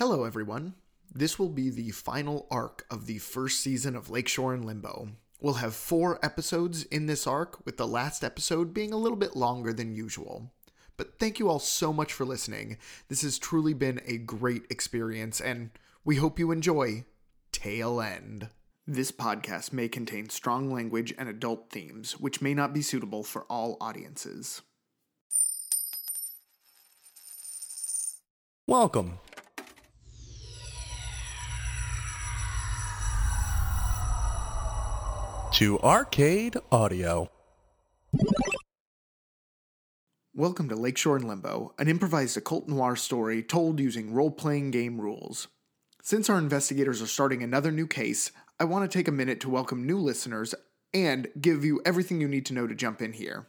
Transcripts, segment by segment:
Hello, everyone. This will be the final arc of the first season of Lakeshore and Limbo. We'll have four episodes in this arc, with the last episode being a little bit longer than usual. But thank you all so much for listening. This has truly been a great experience, and we hope you enjoy Tail End. This podcast may contain strong language and adult themes, which may not be suitable for all audiences. Welcome to Arcade Audio. Welcome to Lakeshore and Limbo, an improvised occult noir story told using role playing game rules. Since our investigators are starting another new case, I want to take a minute to welcome new listeners and give you everything you need to know to jump in here.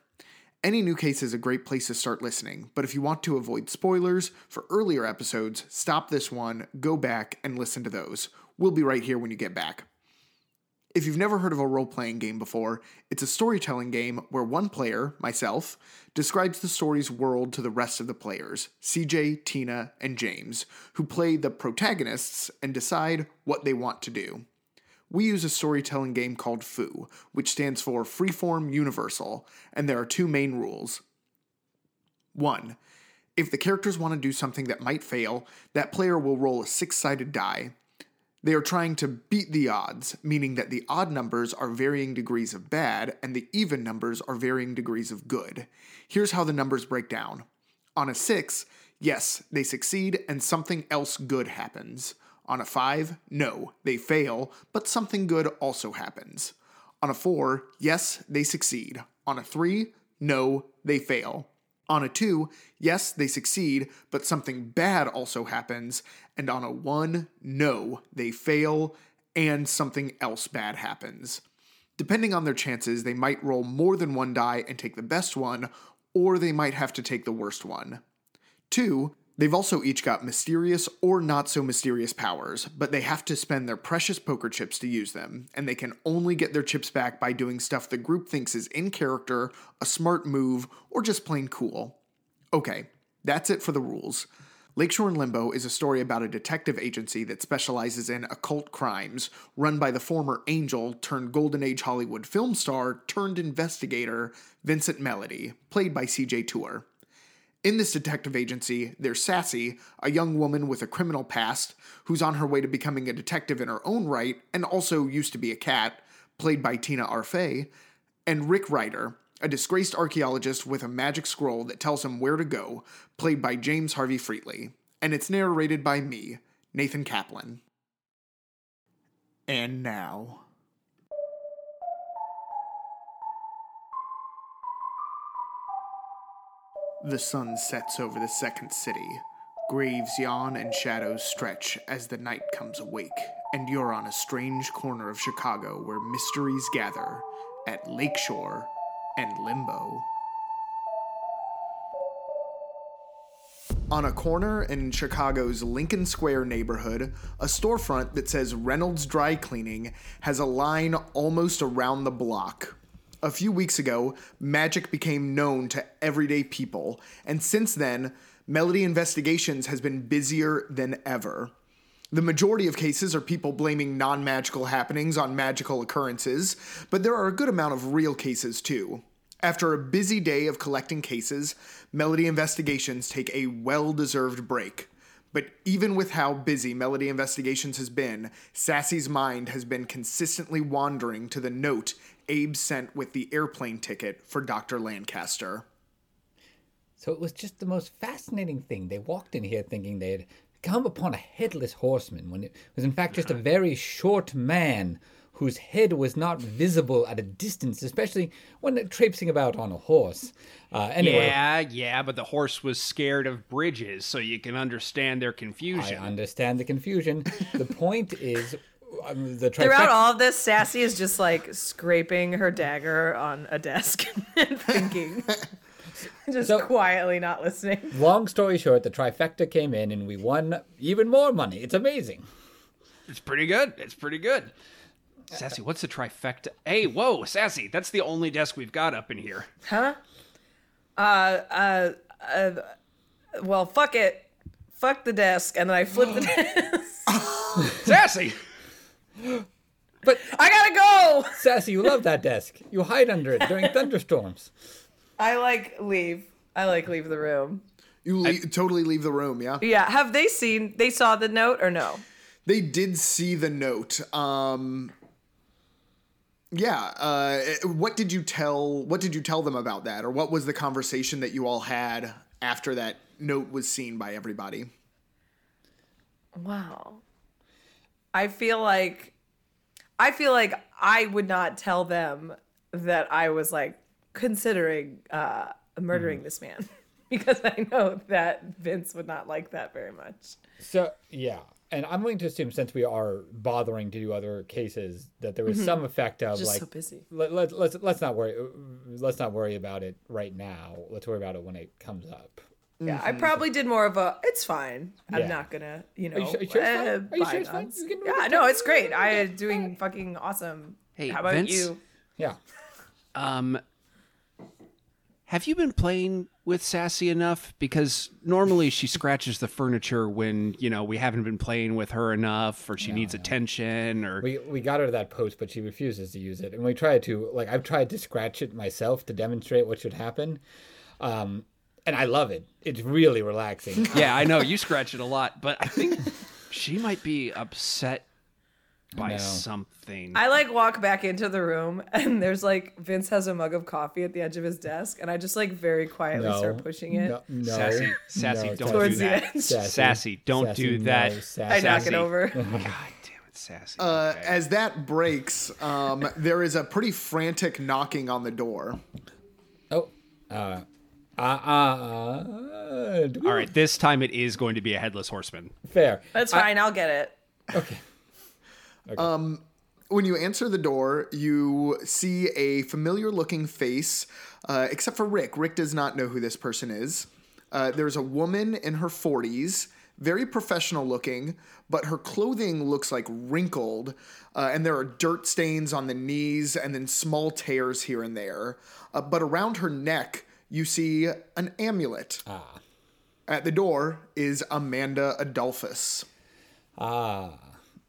Any new case is a great place to start listening, but if you want to avoid spoilers for earlier episodes, stop this one, go back, and listen to those. We'll be right here when you get back. If you've never heard of a role playing game before, it's a storytelling game where one player, myself, describes the story's world to the rest of the players, CJ, Tina, and James, who play the protagonists and decide what they want to do. We use a storytelling game called FOO, which stands for Freeform Universal, and there are two main rules. 1. If the characters want to do something that might fail, that player will roll a six sided die. They are trying to beat the odds, meaning that the odd numbers are varying degrees of bad and the even numbers are varying degrees of good. Here's how the numbers break down. On a 6, yes, they succeed and something else good happens. On a 5, no, they fail, but something good also happens. On a 4, yes, they succeed. On a 3, no, they fail. On a 2, yes, they succeed, but something bad also happens. And on a 1, no, they fail and something else bad happens. Depending on their chances, they might roll more than one die and take the best one, or they might have to take the worst one. 2, They've also each got mysterious or not so mysterious powers, but they have to spend their precious poker chips to use them, and they can only get their chips back by doing stuff the group thinks is in character, a smart move, or just plain cool. Okay, that's it for the rules. Lakeshore and Limbo is a story about a detective agency that specializes in occult crimes, run by the former Angel turned Golden Age Hollywood film star turned investigator Vincent Melody, played by CJ Tour. In this detective agency, there's Sassy, a young woman with a criminal past who's on her way to becoming a detective in her own right and also used to be a cat, played by Tina Arfey, and Rick Ryder, a disgraced archaeologist with a magic scroll that tells him where to go, played by James Harvey Freetley. And it's narrated by me, Nathan Kaplan. And now. The sun sets over the second city. Graves yawn and shadows stretch as the night comes awake, and you're on a strange corner of Chicago where mysteries gather at Lakeshore and Limbo. On a corner in Chicago's Lincoln Square neighborhood, a storefront that says Reynolds Dry Cleaning has a line almost around the block a few weeks ago, magic became known to everyday people, and since then, Melody Investigations has been busier than ever. The majority of cases are people blaming non magical happenings on magical occurrences, but there are a good amount of real cases too. After a busy day of collecting cases, Melody Investigations take a well deserved break. But even with how busy Melody Investigations has been, Sassy's mind has been consistently wandering to the note Abe sent with the airplane ticket for Dr. Lancaster. So it was just the most fascinating thing. They walked in here thinking they had come upon a headless horseman when it was in fact just a very short man whose head was not visible at a distance, especially when traipsing about on a horse. Uh, anyway, yeah, yeah, but the horse was scared of bridges, so you can understand their confusion. I understand the confusion. the point is, um, the trifecta- Throughout all of this, Sassy is just like scraping her dagger on a desk and thinking. just so, quietly not listening. Long story short, the trifecta came in and we won even more money. It's amazing. It's pretty good. It's pretty good. Sassy, what's the trifecta? Hey, whoa, Sassy, that's the only desk we've got up in here. Huh? Uh, uh, uh well, fuck it. fuck the desk, and then I flip the desk. Sassy. But I gotta go. Sassy, you love that desk. You hide under it during thunderstorms. I like leave. I like leave the room. You le- totally leave the room, yeah? Yeah. Have they seen? They saw the note or no? They did see the note. Um yeah, uh what did you tell what did you tell them about that or what was the conversation that you all had after that note was seen by everybody? Wow. I feel like I feel like I would not tell them that I was like considering uh murdering this man because I know that Vince would not like that very much. So yeah, and I'm going to assume since we are bothering to do other cases that there was some effect of Mm-hmm. Just like so busy. let, let, let's let's not worry let's not worry about it right now. Let's worry about it when it comes up. Yeah, I probably did more of a it's fine. I'm Yeah. not gonna, you know. you sure- you sure it's fine? eh, Are you sure it's fine? You Yeah, no, it's great. I am doing fucking awesome. Hey, How about Vince? you? Yeah. Um, have you been playing with Sassy enough? Because normally she scratches the furniture when you know we haven't been playing with her enough, or she needs attention, or We we got her that post, but she refuses to use it. And we tried to like I've tried to scratch it myself to demonstrate what should happen. Um and I love it. It's really relaxing. yeah, I know you scratch it a lot, but I think she might be upset by know. something. I like walk back into the room and there's like Vince has a mug of coffee at the edge of his desk and I just like very quietly No. start pushing it. No, no, Sassy, sassy, no, don't do Towards the that. edge. Sassy, don't Sassy, do no, that. Sassy. I knock it over. God damn it, Sassy. Uh, Okay. as that breaks, um, there is a pretty frantic knocking on the door. Oh. Uh uh uh, uh All right, this time it is going to be a headless horseman. fair. That's fine, I'll get it. Okay. When you answer the door, you see a familiar looking face, uh, except for Rick. Rick does not know who this person is. Uh, there's a woman in her 40s, very professional looking, but her clothing looks like wrinkled, uh, and there are dirt stains on the knees and then small tears here and there. Uh, but around her neck, you see an amulet. Ah. At the door is Amanda Adolphus. Ah.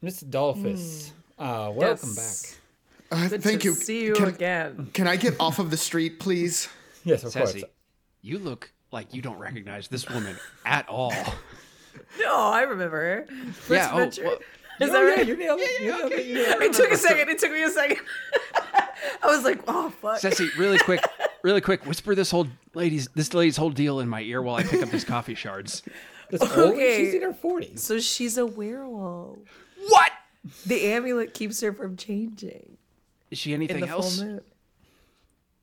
Miss Dolphus. Uh welcome Yes. back. Uh, Good thank to you. see you Can- again. Can I get off of the street, please? Yes, of Sassy, course. you look like you don't recognize this woman at all. No, I remember her. Chris Yeah, oh, well- Is Oh, that yeah, right? you nailed it. you nailed it. You nailed it. It took a second. It took me a second. I was like, oh fuck. Sassy, really quick, really quick, whisper this whole lady's this lady's whole deal in my ear while I pick up these coffee shards. This old- Okay. She's in her 40s. So she's a werewolf. What? The amulet keeps her from changing Is she in anything the else? full moon.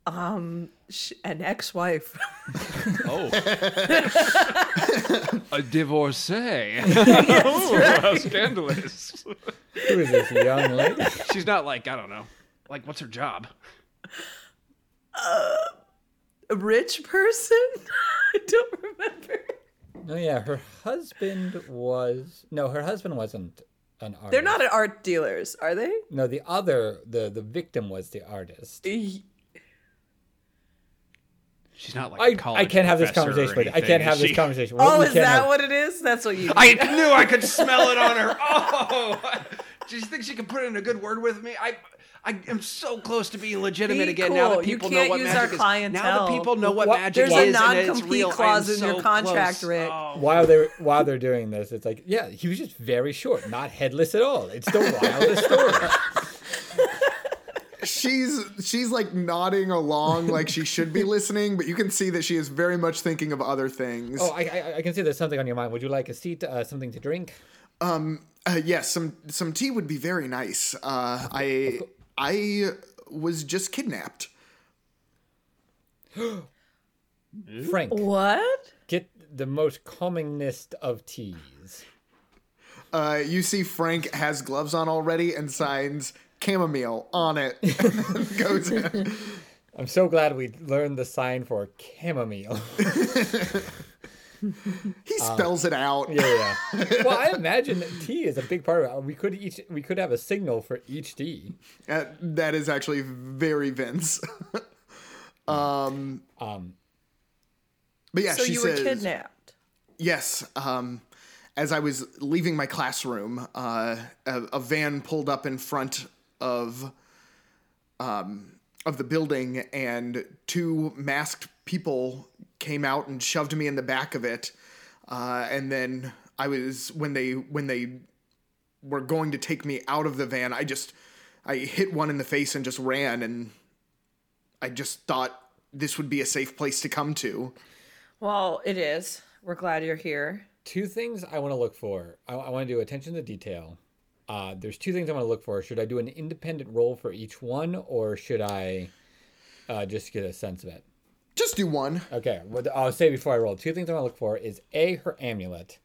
Um, sh- an ex-wife. Oh, a divorcee. oh, how scandalous. Who is this young lady? She's not like I don't know. Like, what's her job? A rich person. I don't remember. Oh yeah, her husband was no, her husband wasn't an artist. They're not art dealers, are they? No, the other, the the victim was the artist. She's not like I, a college I can't have this conversation with you. I can't is have this conversation. Oh, We is that have- what it is? That's what you. I knew I could smell it on her. Oh, do you think she could put in a good word with me? I, I am so close to being legitimate Be again. Now cool. that You people can't know what use magic our is. Now clientele. that people know what, What- magic There's is, There's a non-compete real, clause in so your contract, close. Rick. Oh. While they're while they're doing this, it's like, yeah, he was just very short, not headless at all. It's the wildest story. she's she's like nodding along like she should be listening, but you can see that she is very much thinking of other things. Oh, I, I, I can see there's something on your mind. Would you like a seat, uh, something to drink? Uh, yes, some some tea would be very nice. Uh, I I was just kidnapped. Frank, What? get the most calmingest of teas. Uh, you see Frank has gloves on already and signs chamomile on it. goes in. I'm so glad we learned the sign for chamomile. He spells it out. yeah, yeah. Well, I imagine that tea is a big part of it. We could each we could have a signal for each tea. Uh, that is actually very Vince. um, Um, but yeah, so she you says, were kidnapped. Yes. Um, as I was leaving my classroom, uh, a, a van pulled up in front of um, of the building, and two masked people came out and shoved me in the back of it. Uh, and then I was when they when they were going to take me out of the van, I just I hit one in the face and just ran, and I just thought this would be a safe place to come to. Well, it is. We're glad you're here. Two things I want to look for. I, I want to do attention to detail. Uh, there's two things I want to look for. Should I do an independent roll for each one, or should I uh, just get a sense of it? Just do one. Okay, what I'll say before I roll. Two things I want to look for is a her amulet.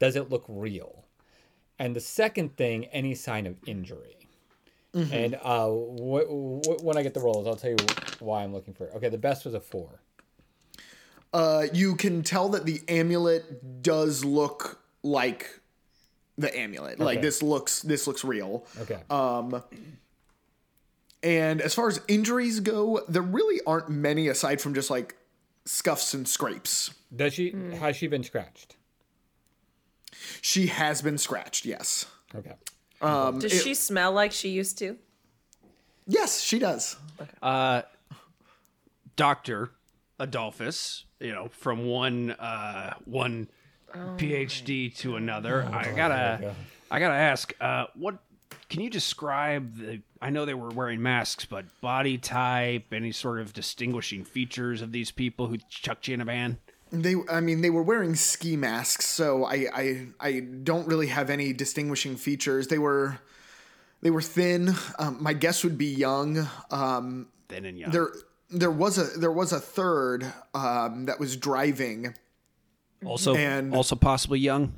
Does it look real? And the second thing, any sign of injury. And uh, wh- wh- when I get the rolls, I'll tell you why I'm looking for it. Okay, the best was a four. Uh, you can tell that the amulet does look like the amulet. Like this looks this looks real. Okay. And as far as injuries go, there really aren't many aside from just like scuffs and scrapes. Does she? Has she been scratched? She has been scratched, yes. Okay. Um, Does it- she smell like she used to? Yes, she does. Doctor Adolphus, you know, from one uh, one PhD to another. I gotta, yeah. I gotta ask, uh, what can you describe the? I know they were wearing masks, but body type, any sort of distinguishing features of these people who chucked you in a van? They, I mean, they were wearing ski masks, so I, I, I don't really have any distinguishing features. They were, they were thin. Um, my guess would be young. Um, Then and young. there, there was a, there was a third um, that was driving. also, and- also possibly young.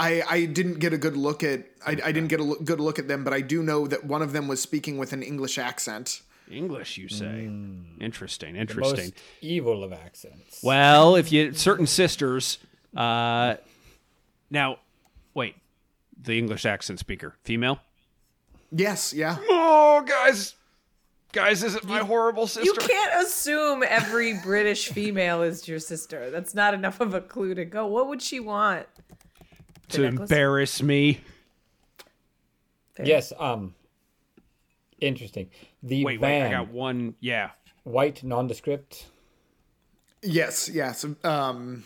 I, I didn't get a good look at, I, I didn't get a look, good look at them, but I do know that one of them was speaking with an English accent. English, you say? Interesting, Most interesting. evil of accents. Well, if you certain sisters, uh, now, wait, the English accent speaker, female. Yes, yeah. Oh, guys, guys, is it my horrible sister? You can't assume every British female is your sister. That's not enough of a clue to go. What would she want? The to necklace? embarrass me. Yes. Um. Interesting. The Wait, wait, van, I got one. Yeah, white nondescript. Yes, yes. Um,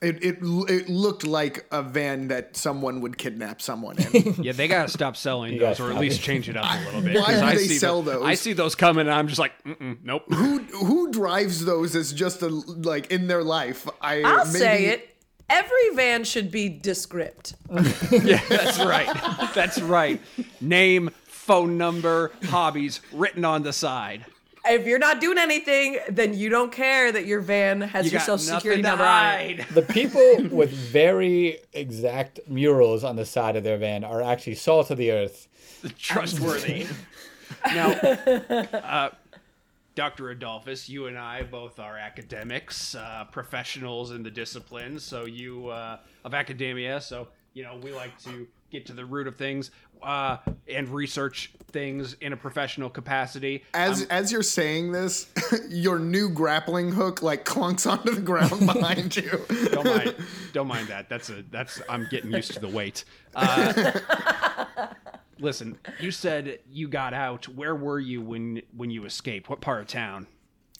it, it it looked like a van that someone would kidnap someone in. yeah, they gotta stop selling gotta those, or at stop least it. change it up a little bit. Why 'cause do I they see sell the- those? I see those coming, and I'm just like, Mm-mm, nope. who who drives those as just a like in their life? I I'll maybe, say it. Every van should be descript. yeah, that's right. That's right. Name, phone number, hobbies written on the side. If you're not doing anything, then you don't care that your van has You your social security number on it. The people with very exact murals on the side of their van are actually salt of the earth. trustworthy. now, uh, Dr. Adolphus, you and I both are academics, uh, professionals in the discipline. So you uh, of academia. So you know we like to get to the root of things uh, and research things in a professional capacity. As as you're saying this, your new grappling hook like clunks onto the ground behind you. Don't mind, don't mind that. That's a that's I'm getting used to the weight. Uh, listen, you said you got out. Where were you when when you escaped? What part of town?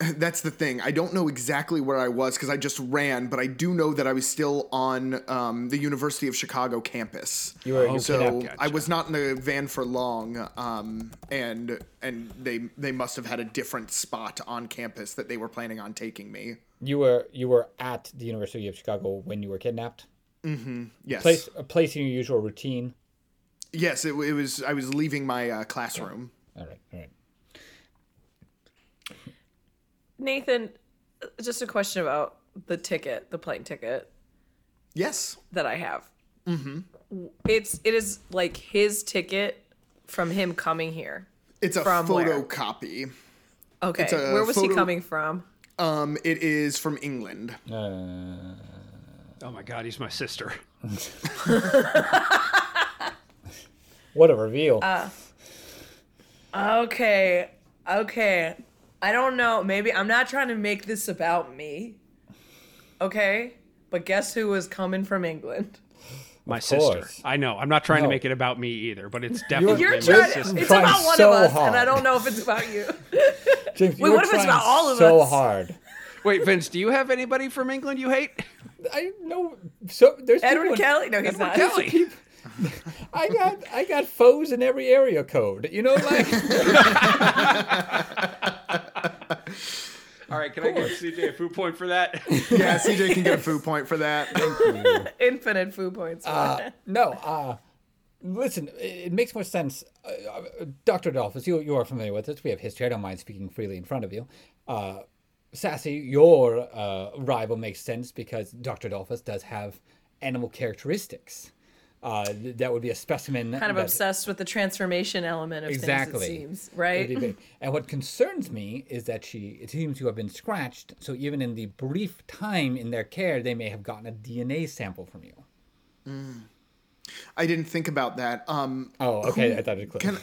That's the thing. I don't know exactly where I was because I just ran, but I do know that I was still on um, the University of Chicago campus. You were you so kidnapped. I was not in the van for long, um, and and they they must have had a different spot on campus that they were planning on taking me. You were you were at the University of Chicago when you were kidnapped. Yes, Place a place in your usual routine. Yes, it, it was. I was leaving my uh, classroom. All right, all right. Nathan, just a question about the ticket, the plane ticket Yes, that I have. Mm-hmm. It's it is like his ticket from him coming here. it's a From where? photocopy. Okay, a where was he coming from? Um, it is from England. Uh, Oh my God, he's my sister. what a reveal! Uh, okay, okay. I don't know. Maybe I'm not trying to make this about me. Okay, but guess who was coming from England? My Of sister. course. I know. I'm not trying No. to make it about me either, but it's definitely You're my trying. sister. It's about one so of us, and I don't know if it's about you. James, Wait, you what if it's about all of so us? hard. Wait, Vince, do you have anybody from England you hate? I know. So there's Edward people Kelly? No, he's Edward not. Kelly. I got I got foes in every area code. You know, like All right, can I give CJ a food point for that? Yeah, CJ can get a food point for that. Infinite food points. for uh, that. no. Uh, listen, it, it makes more sense. Uh, uh, Doctor Dolphus, you you are familiar with this. We have history. I don't mind speaking freely in front of you. Uh, Sassy, your uh, rival makes sense because Doctor Dolphus does have animal characteristics. Uh, that would be a specimen. kind of that- obsessed with the transformation element of Exactly. things. It seems right. And what concerns me is that she it seems to have been scratched. So even in the brief time in their care, they may have gotten a DNA sample from you. I didn't think about that. Um, Oh, okay. I thought it was clear. can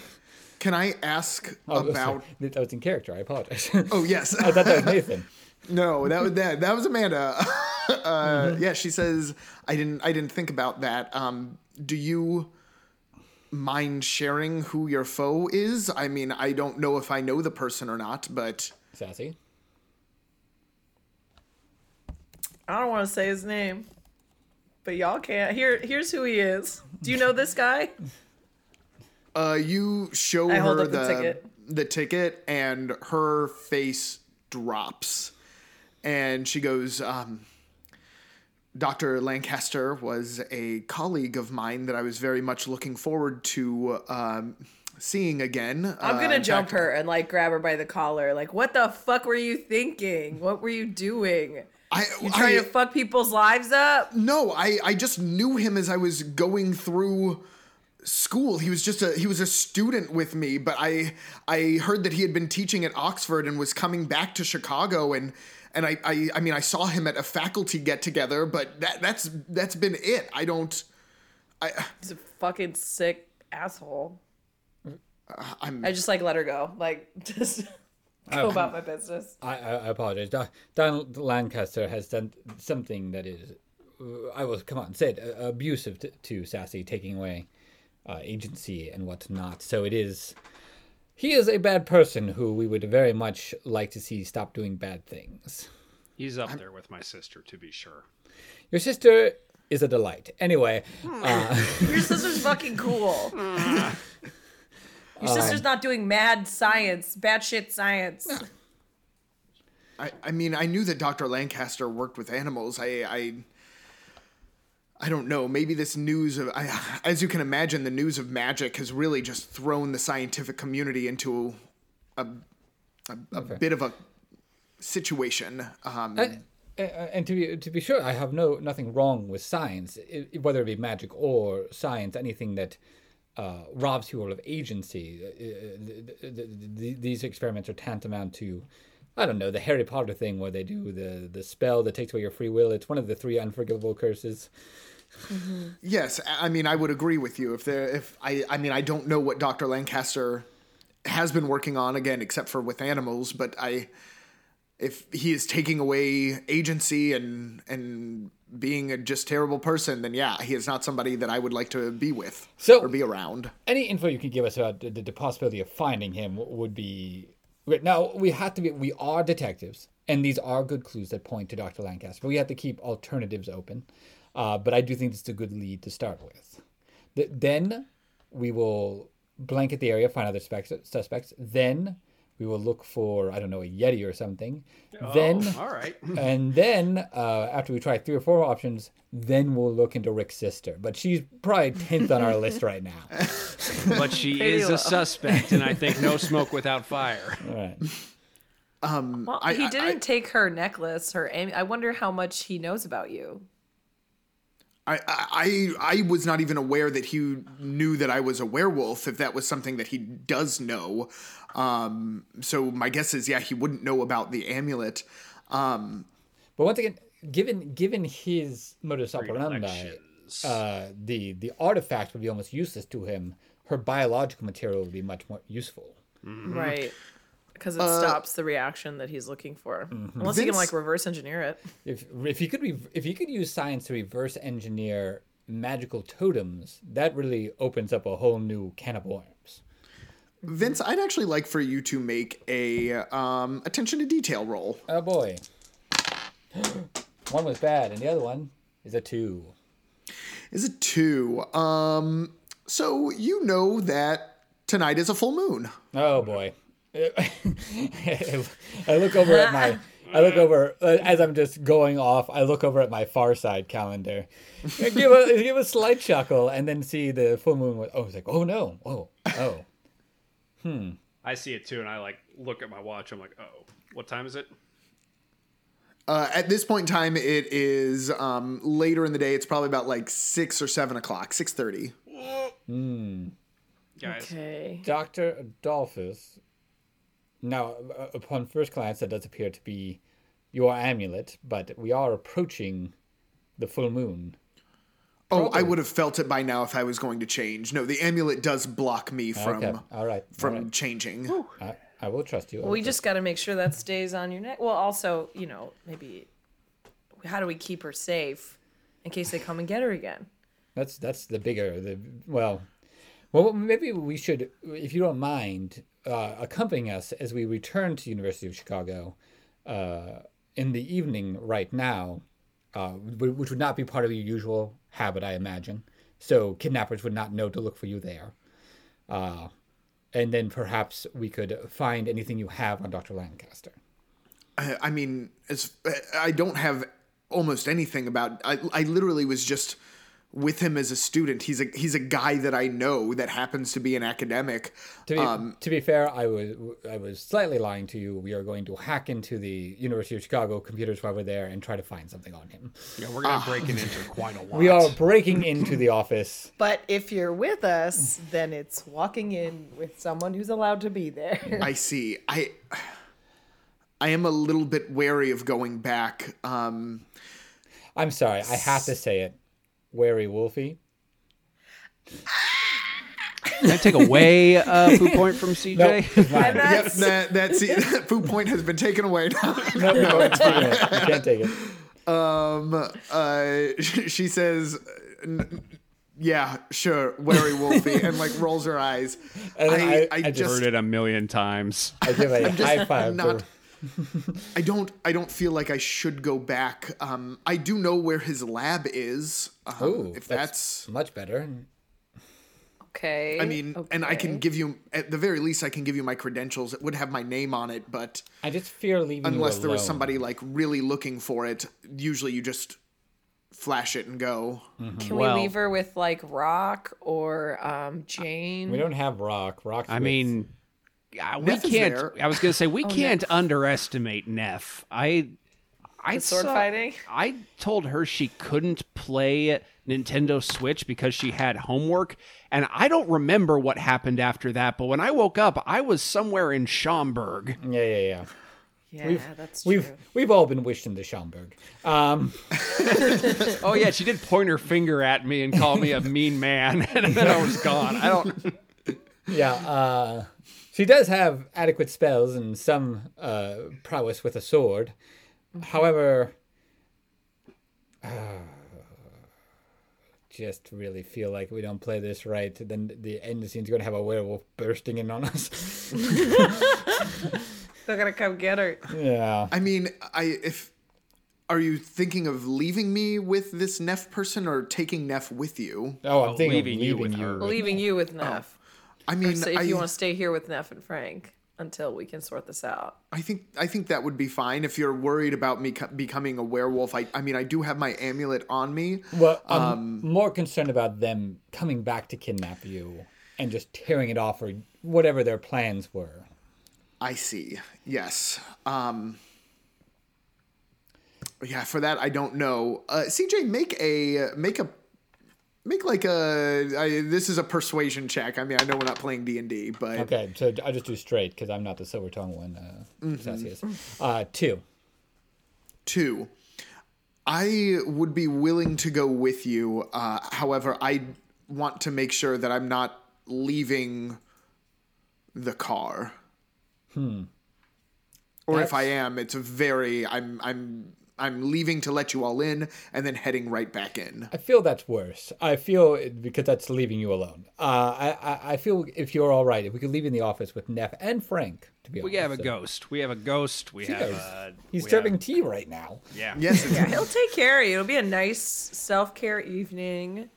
can I ask Oh, sorry. about? that was in character. I apologize. Oh yes. I thought that was Nathan. No, that was that. That was Amanda. uh, Mm-hmm. Yeah, she says I didn't. I didn't think about that. Um, do you mind sharing who your foe is? I mean, I don't know if I know the person or not, but Sassy. I don't want to say his name, but y'all can't. Here, here's who he is. Do you know this guy? uh, you show I her the the ticket. the ticket, and her face drops, and she goes. Um, Dr. Lancaster was a colleague of mine that I was very much looking forward to um, seeing again. I'm Uh, gonna in jump fact, her and like grab her by the collar. Like, what the fuck were you thinking? What were you doing? I, You trying I- to fuck people's lives up? No, I, I just knew him as I was going through school. He was just a he was a student with me, but I I heard that he had been teaching at Oxford and was coming back to Chicago and and I I, I mean I saw him at a faculty get together, but that that's that's been it. I don't I He's a fucking sick asshole. I'm I just like let her go. Like, just go about my business. I, I, I apologize. Don, Don Lancaster has done something that is, I will come on, say it, uh, abusive to, to Sassy, taking away uh, agency and whatnot. So it is, he is a bad person who we would very much like to see stop doing bad things. He's up there with my sister, to be sure. Your sister is a delight. Anyway, hmm. uh, Your sister's fucking cool. Hmm. Uh, Your sister's not doing mad science, bad shit science. I, I mean I knew that Dr. Lancaster worked with animals. I I I don't know. Maybe this news of, I, as you can imagine, the news of magic has really just thrown the scientific community into a a, a bit of a situation. Um, and, and to be to be sure, I have no nothing wrong with science, i- whether it be magic or science, anything that uh, robs people of agency. Uh, th- these experiments are tantamount to, I don't know, the Harry Potter thing where they do the the spell that takes away your free will. It's one of the three unforgivable curses. Mm-hmm. yes, I mean I would agree with you. If there, if I, I mean I don't know what Dr. Lancaster has been working on again, except for with animals, but I. If he is taking away agency and and being a just terrible person, then yeah, he is not somebody that I would like to be with So- or be around. Any info you can give us about the, the possibility of finding him would be. Wait, Now we have to be. We are detectives, and these are good clues that point to Doctor Lancaster. But we have to keep alternatives open. Uh, but I do think this is a good lead to start with. Th- then we will blanket the area, find other suspects. Then we will look for I don't know a yeti or something. then Oh, all right. and then uh, after we try three or four options, then we'll look into Rick's sister. But she's probably tenth on our list right now. But she Pretty is low. a suspect, and I think no smoke without fire. All right. Um, Well, I- he I- didn't I- take her necklace. Her. am- I wonder how much he knows about you. I, I I was not even aware that he knew that I was a werewolf. If that was something that he does know, um, so my guess is yeah, he wouldn't know about the amulet. Um, But once again, given given his modus operandi, Recollections. uh, the the artifact would be almost useless to him. Her biological material would be much more useful. Right. Because it Uh, stops the reaction that he's looking for. Unless he can like reverse engineer it. If if he could re- if he could use science to reverse engineer magical totems, that really opens up a whole new can of worms. Vince, I'd actually like for you to make a um, attention to detail roll. Oh boy. one was bad, and the other one is a two. Is a two? Um, so you know that tonight is a full moon. Oh boy. I look over at my I look over uh, as I'm just going off. I look over at my far side calendar, I give a give a slight chuckle, and then see the full moon. Oh, it's like, oh no, oh, oh. I see it too, and I like look at my watch. I'm like, oh, what time is it? Uh, at this point in time, it is um, later in the day. It's probably about like six or seven o'clock, six thirty. Guys, Okay. Doctor Adolphus. Now, uh, upon first glance, that does appear to be your amulet, but we are approaching the full moon. Oh, I would have felt it by now if I was going to change. No, the amulet does block me from okay, all right, from all right. changing. I, I will trust you. Well, we just got to make sure that stays on your neck. Well, also, you know, maybe how do we keep her safe in case they come and get her again? That's that's the bigger the well, well maybe we should, if you don't mind, uh, accompanying us as we return to University of Chicago uh, in the evening right now, uh, which would not be part of your usual habit, I imagine. So kidnappers would not know to look for you there. Uh, and then perhaps we could find anything you have on Dr. Lancaster. I, I mean, as I don't have almost anything about. I I literally was just with him as a student. He's a he's a guy that I know that happens to be an academic. To be, Um, to be fair, I was I was slightly lying to you. We are going to hack into the University of Chicago computers while we're there and try to find something on him. yeah, we're gonna break it into quite a lot. We are breaking into the office. But if you're with us, then it's walking in with someone who's allowed to be there. I see. I I am a little bit wary of going back. Um, I'm sorry, I have to say it. Wary Wolfie. Can I take away uh, food point from CJ? No, it's mine. yep, that that, see, that food point has been taken away now. No, no, it's fine. You can't take it. Um, uh, she says, "Yeah, sure, wary Wolfie," and like rolls her eyes. And I, I- I, I just- just, Heard it a million times. I give a high five. not. for- I don't. I don't feel like I should go back. Um, I do know where his lab is. Um, Ooh, if that's, much better. okay. I mean, and I can give you at the very least, I can give you my credentials. It would have my name on it, but I just fear leaving you unless there was somebody like really looking for it, usually you just flash it and go. Can Well- we leave her with like Rock or um, Jane? We don't have rock. Rock. I mean, uh, we Neff can't. there. I was gonna say we can't underestimate Neff. I, I The sword saw- fighting? I told her she couldn't play Nintendo Switch because she had homework, and I don't remember what happened after that. But when I woke up, I was somewhere in Schaumburg. yeah, yeah, yeah. yeah, that's true. We've we've all been wished into Schaumburg. Um, Oh yeah, she did point her finger at me and call me a mean man, and then I was gone. I don't. Yeah, uh, she does have adequate spells and some uh, prowess with a sword. However, uh, just really feel like we don't play this right, then the end of the scene's going to have a werewolf bursting in on us. They're gonna come get her. yeah. I mean, I if are you thinking of leaving me with this Neff person or taking Neff with you? Oh, I'm thinking leaving of you leaving with you. her. with- Leaving you with Neff. I Or mean, so if I, you want to stay here with Neff and Frank until we can sort this out. I think I think that would be fine if you're worried about me co- becoming a werewolf. I I mean, I do have my amulet on me. Well, I'm Um, more concerned about them coming back to kidnap you and just tearing it off or whatever their plans were. I see. Yes. Um Yeah, for that I don't know. Uh CJ make a make a make like a I, this is a persuasion check. I mean, I know we're not playing D&D, but Okay, so I'll just do straight because I'm not the silver tongue one. Uh, is. Uh, two. Two, I would be willing to go with you. Uh, however, I want to make sure that I'm not leaving the car. Hmm. Or if I am, it's a very I'm I'm I'm leaving to let you all in and then heading right back in. I feel that's worse. I feel because that's leaving you alone. Uh, I, I I feel if you're all right, if we could leave you in the office with Neff and Frank, to be We honest. have a so- ghost. We have a ghost. We have. He's- Uh, He's we serving have- tea right now. yeah. Yes, Yeah, he'll take care of you. It'll be a nice self care evening.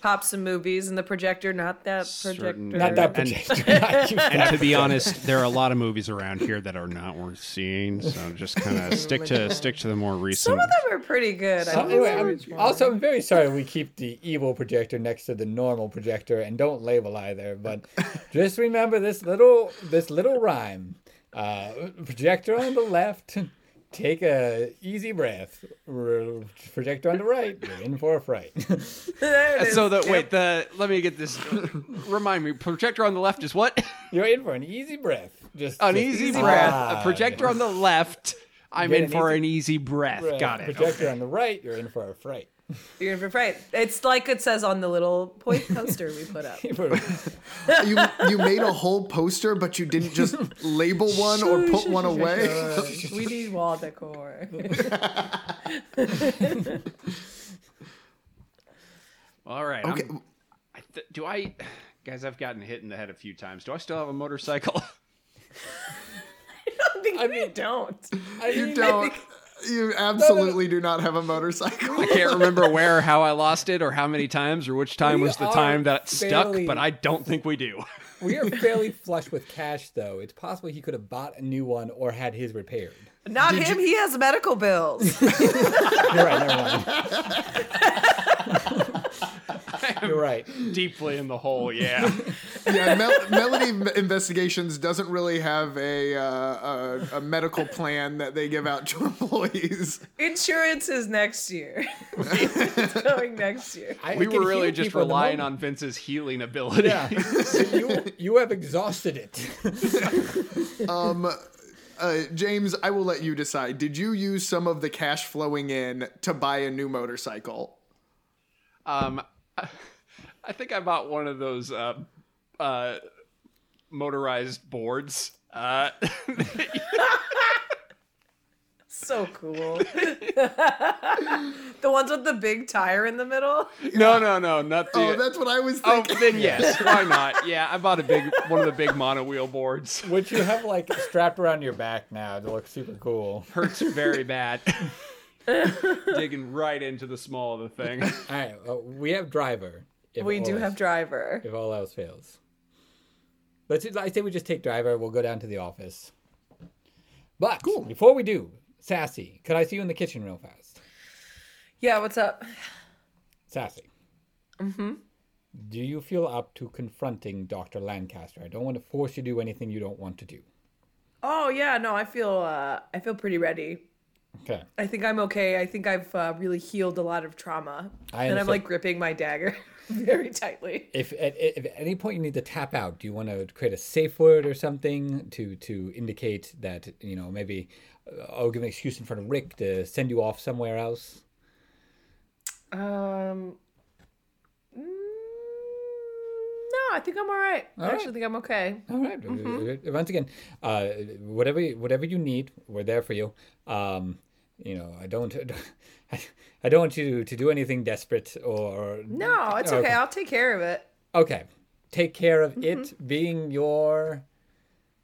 Pop some movies in the projector, not that projector. Certain- Not that And- projector. not. And to be honest, there are a lot of movies around here that are not worth seeing. So just kind of stick to stick to the more recent. Some of them are pretty good. So don't anyway, I'm, also, I'm very sorry we keep the evil projector next to the normal projector and don't label either. But just remember this little this little rhyme: uh, projector on the left, take a easy breath. R- Projector on the right, you're in for a fright. There it is. So the Yep. wait, the let me get this. Remind me, projector on the left is what? you're in for an easy breath. Just An just easy breath. A projector on the left. I'm in an for easy an easy breath. breath. Got it. Projector Okay. on the right, you're in for a fright. You're in for a fright. It's like it says on the little point poster we put up. you you made a whole poster, but you didn't just label one or put one away. we need wall decor. All right. Okay. I'm- th- do I, guys? I've gotten hit in the head a few times. Do I still have a motorcycle? I don't think I we mean- don't. You don't. You absolutely do not have a motorcycle. I can't remember where, or how I lost it, or how many times, or which time We was the are time that it stuck. fairly- But I don't think we do. We are fairly flush with cash, though. It's possible he could have bought a new one or had his repaired. Not him. He has medical bills. You're right. Never mind. You're right. Deeply in the hole. Yeah. yeah, Mel- Melody Investigations doesn't really have a, uh, a a medical plan that they give out to employees. Insurance is next year. it's going next year. I we were really just people in the relying on Vince's healing ability. Yeah. So you, you have exhausted it. Uh, James, I will let you decide. Did you use some of the cash flowing in to buy a new motorcycle? Um, I think I bought one of those uh, uh, motorized boards. Uh, So cool. the ones with the big tire in the middle. no, no, no, not the. Oh, that's what I was thinking. Oh, thinking. then yes, why not? Yeah, I bought a big one of the big mono wheel boards. Which you have like strapped around your back now to look super cool. Hurts very bad. Digging right into the small of the thing. All right. Well, we have driver. if We do all- have driver. If all else fails. Let's. I say we just take driver. We'll go down to the office. But cool. before we do, Sassy, could I see you in the kitchen real fast? Yeah, what's up? Sassy. Mm-hmm. Do you feel up to confronting Dr. Lancaster? I don't want to force you to do anything you don't want to do. Oh yeah, no, I feel uh I feel pretty ready. Okay. I think I'm okay. I think I've uh, really healed a lot of trauma. I and I'm like gripping my dagger very tightly. If at, if at any point you need to tap out, do you want to create a safe word or something to to indicate that you know maybe uh, I'll give an excuse in front of Rick to send you off somewhere else? Um mm, No, I think I'm all right. I All actually think I'm okay. All right. Uh, Once again, uh, whatever whatever you need, we're there for you. Um, you know, I don't. I don't want you to do anything desperate or No, it's okay. I'll take care of it. Okay. Take care of it being your.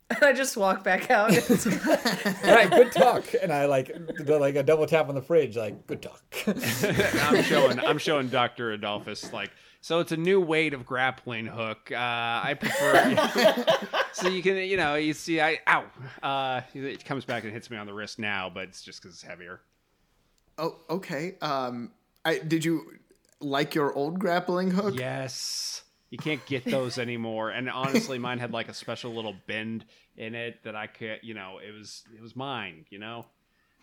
I just walk back out. All right, good talk. And I like do like a double tap on the fridge, like good talk. I'm showing I'm showing Doctor Adolphus like so it's a new weight of grappling hook. Uh, I prefer so you can you know you see I ow uh, it comes back and hits me on the wrist now, but it's just because it's heavier. Oh, okay. Um, I did you like your old grappling hook? Yes. You can't get those anymore. And honestly, mine had like a special little bend in it that I could, you know, it was it was mine, you know.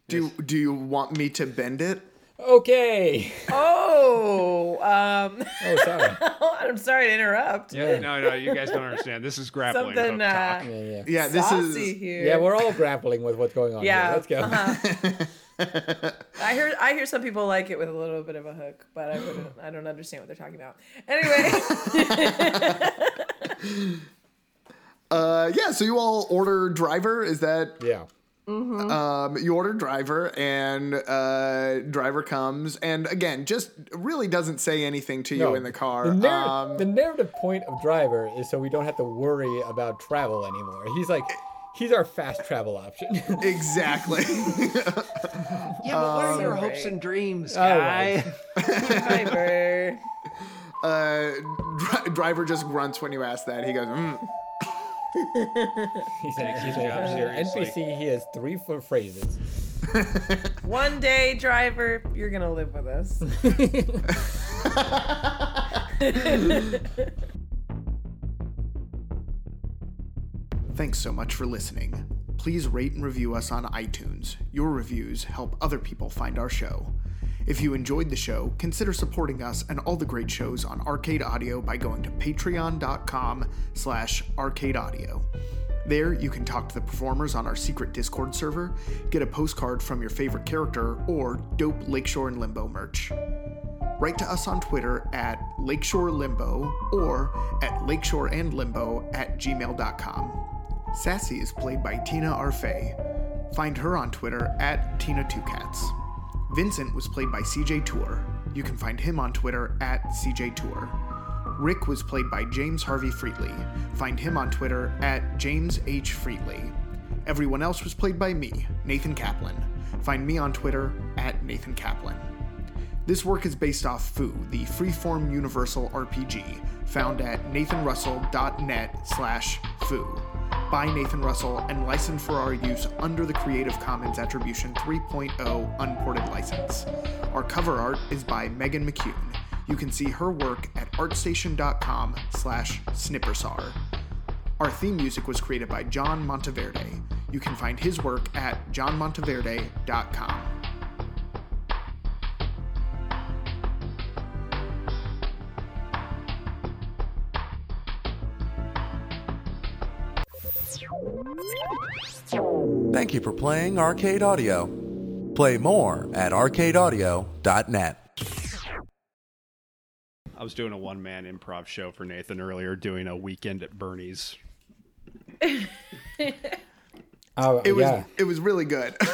Do do you want me to bend it? Okay. oh, um, Oh, sorry. I'm sorry to interrupt. Yeah. No, no, you guys don't understand. This is grappling Something hook talk. uh, Yeah, yeah. Yeah, this is. here. Yeah, we're all grappling with what's going on. Yeah, Here. Let's go. uh-huh. I hear I hear some people like it with a little bit of a hook, but I wouldn't. I don't understand what they're talking about. Anyway, Uh, yeah. So you all order driver. Is that Yeah. Um, you order driver, and uh, driver comes, and again, just really doesn't say anything to you No, in the car. The, narr- um, the narrative point of Driver is so we don't have to worry about travel anymore. He's like, he's our fast travel option. exactly. Yeah, but what are your hopes and dreams, guy? right. Driver. uh, dri- driver just grunts when you ask that. He goes, mm. he's an, he's a, job he's an seriously. Uh, NPC. He has three four phrases. One day, driver, you're gonna live with us. Thanks so much for listening. Please rate and review us on iTunes. Your reviews help other people find our show. If you enjoyed the show, consider supporting us and all the great shows on Arcade Audio by going to patreon.com slash arcadeaudio. There, you can talk to the performers on our secret Discord server, get a postcard from your favorite character, or dope Lakeshore and Limbo merch. Write to us on Twitter at Lakeshore Limbo or at lakeshoreandlimbo at gmail.com. Sassy is played by Tina Arfey. Find her on Twitter at Tina2Cats. Vincent was played by CJ Tour. You can find him on Twitter at CJ Tour. Rick was played by James Harvey Freetley. Find him on Twitter at James H. Freetley. Everyone else was played by me, Nathan Kaplan. Find me on Twitter at Nathan Kaplan. This work is based off Foo, the freeform universal RPG, found at nathanrussell.net slash foo. By Nathan Russell and licensed for our use under the Creative Commons Attribution 3.0 unported license. Our cover art is by Megan McCune. You can see her work at artstation.com slash snippersar. Our theme music was created by John Monteverde. You can find his work at johnmonteverde.com. Thank you for playing Arcade Audio. Play more at arcadeaudio.net. I was doing a one man improv show for Nathan earlier, doing a weekend at Bernie's. Oh It was yeah. it was really good.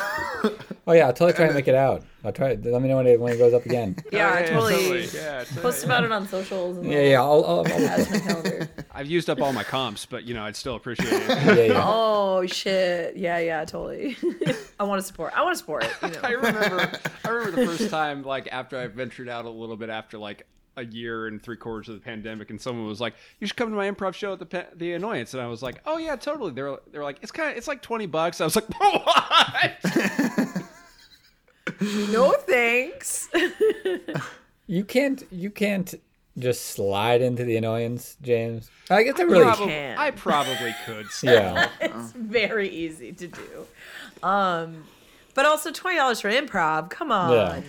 Oh yeah. I'll totally try and make it out. I'll try. Let me know when it when it goes up again. Yeah, I totally. Yeah, Post about it on socials. And Yeah, yeah. I'll, I'll, I'll Add my calendar. I've used up all my comps, but you know, I'd still appreciate it. yeah, yeah. Oh shit! Yeah, yeah, totally. I want to support. I want to support. You know. I remember, I remember the first time, like after I ventured out a little bit after like a year and three quarters of the pandemic, and someone was like, "You should come to my improv show at the pa- the Annoyance," and I was like, "Oh yeah, totally." They're they're like, "It's kind of it's like twenty bucks." I was like, "What?" no thanks. You can't. You can't just slide into the annoyance, James. I guess I really. Probably- can. I probably could. Still. Yeah. it's very easy to do. Um, but also twenty dollars for improv. Come on, Yeah.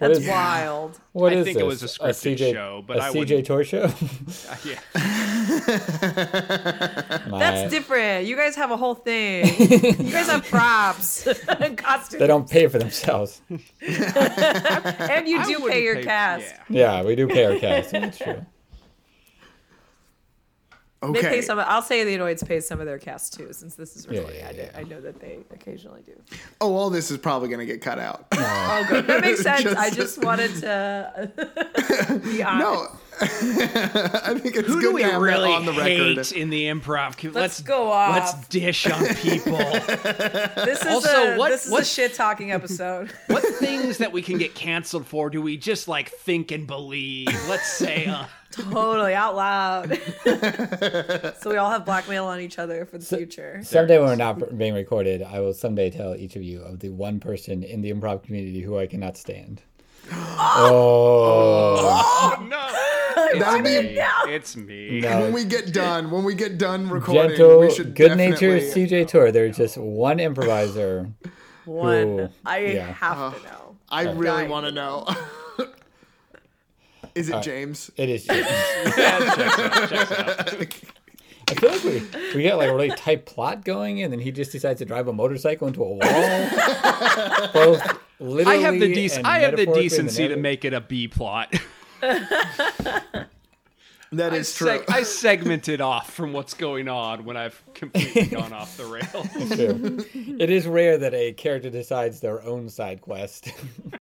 That's is- wild. What I is think it was a scripted CJ, show, but a I CJ Tour show. Uh, yeah. My- That's different. You guys have a whole thing. you guys have props, costumes, They don't pay for themselves. and you do wouldn't pay your cast. Yeah. Yeah, we do pay our cast. That's true. Okay. They pay some. I'll say the annoyance pays some of their cast too, since this is Yeah, recording. yeah, I, do- I know that they occasionally do. Oh, all this is probably going to get cut out. Oh, good. That makes sense. I Just- just wanted to be honest. no. I think it's Who good do we to have really that on the record. hate in the improv? com- Let's, go off. Let's dish on people. This is Also, a what- this is what- a shit talking episode. what things that we can get canceled for do we just like think and believe? Let's say. Uh, totally out loud. so we all have blackmail on each other for the future. Someday when we're not being recorded, I will someday tell each of you of the one person in the improv community who I cannot stand. oh. oh no! That'll be Me. It's me. No. when we get done. When we get done recording, Gentle, we should good-natured definitely- CJ Tour. There's just one improviser. One. Ooh, I yeah. have to know. I really want to know. Is it uh, James? It is. James. Yeah, checks out, checks out. I feel like we, we get like a really tight plot going, and then he just decides to drive a motorcycle into a wall. Both literally I have the dec- I have the metaphorically in decency to make it a B plot. That I true. seg- I segmented off from what's going on when I've completely gone off the rails. True. it is rare that a character decides their own side quest.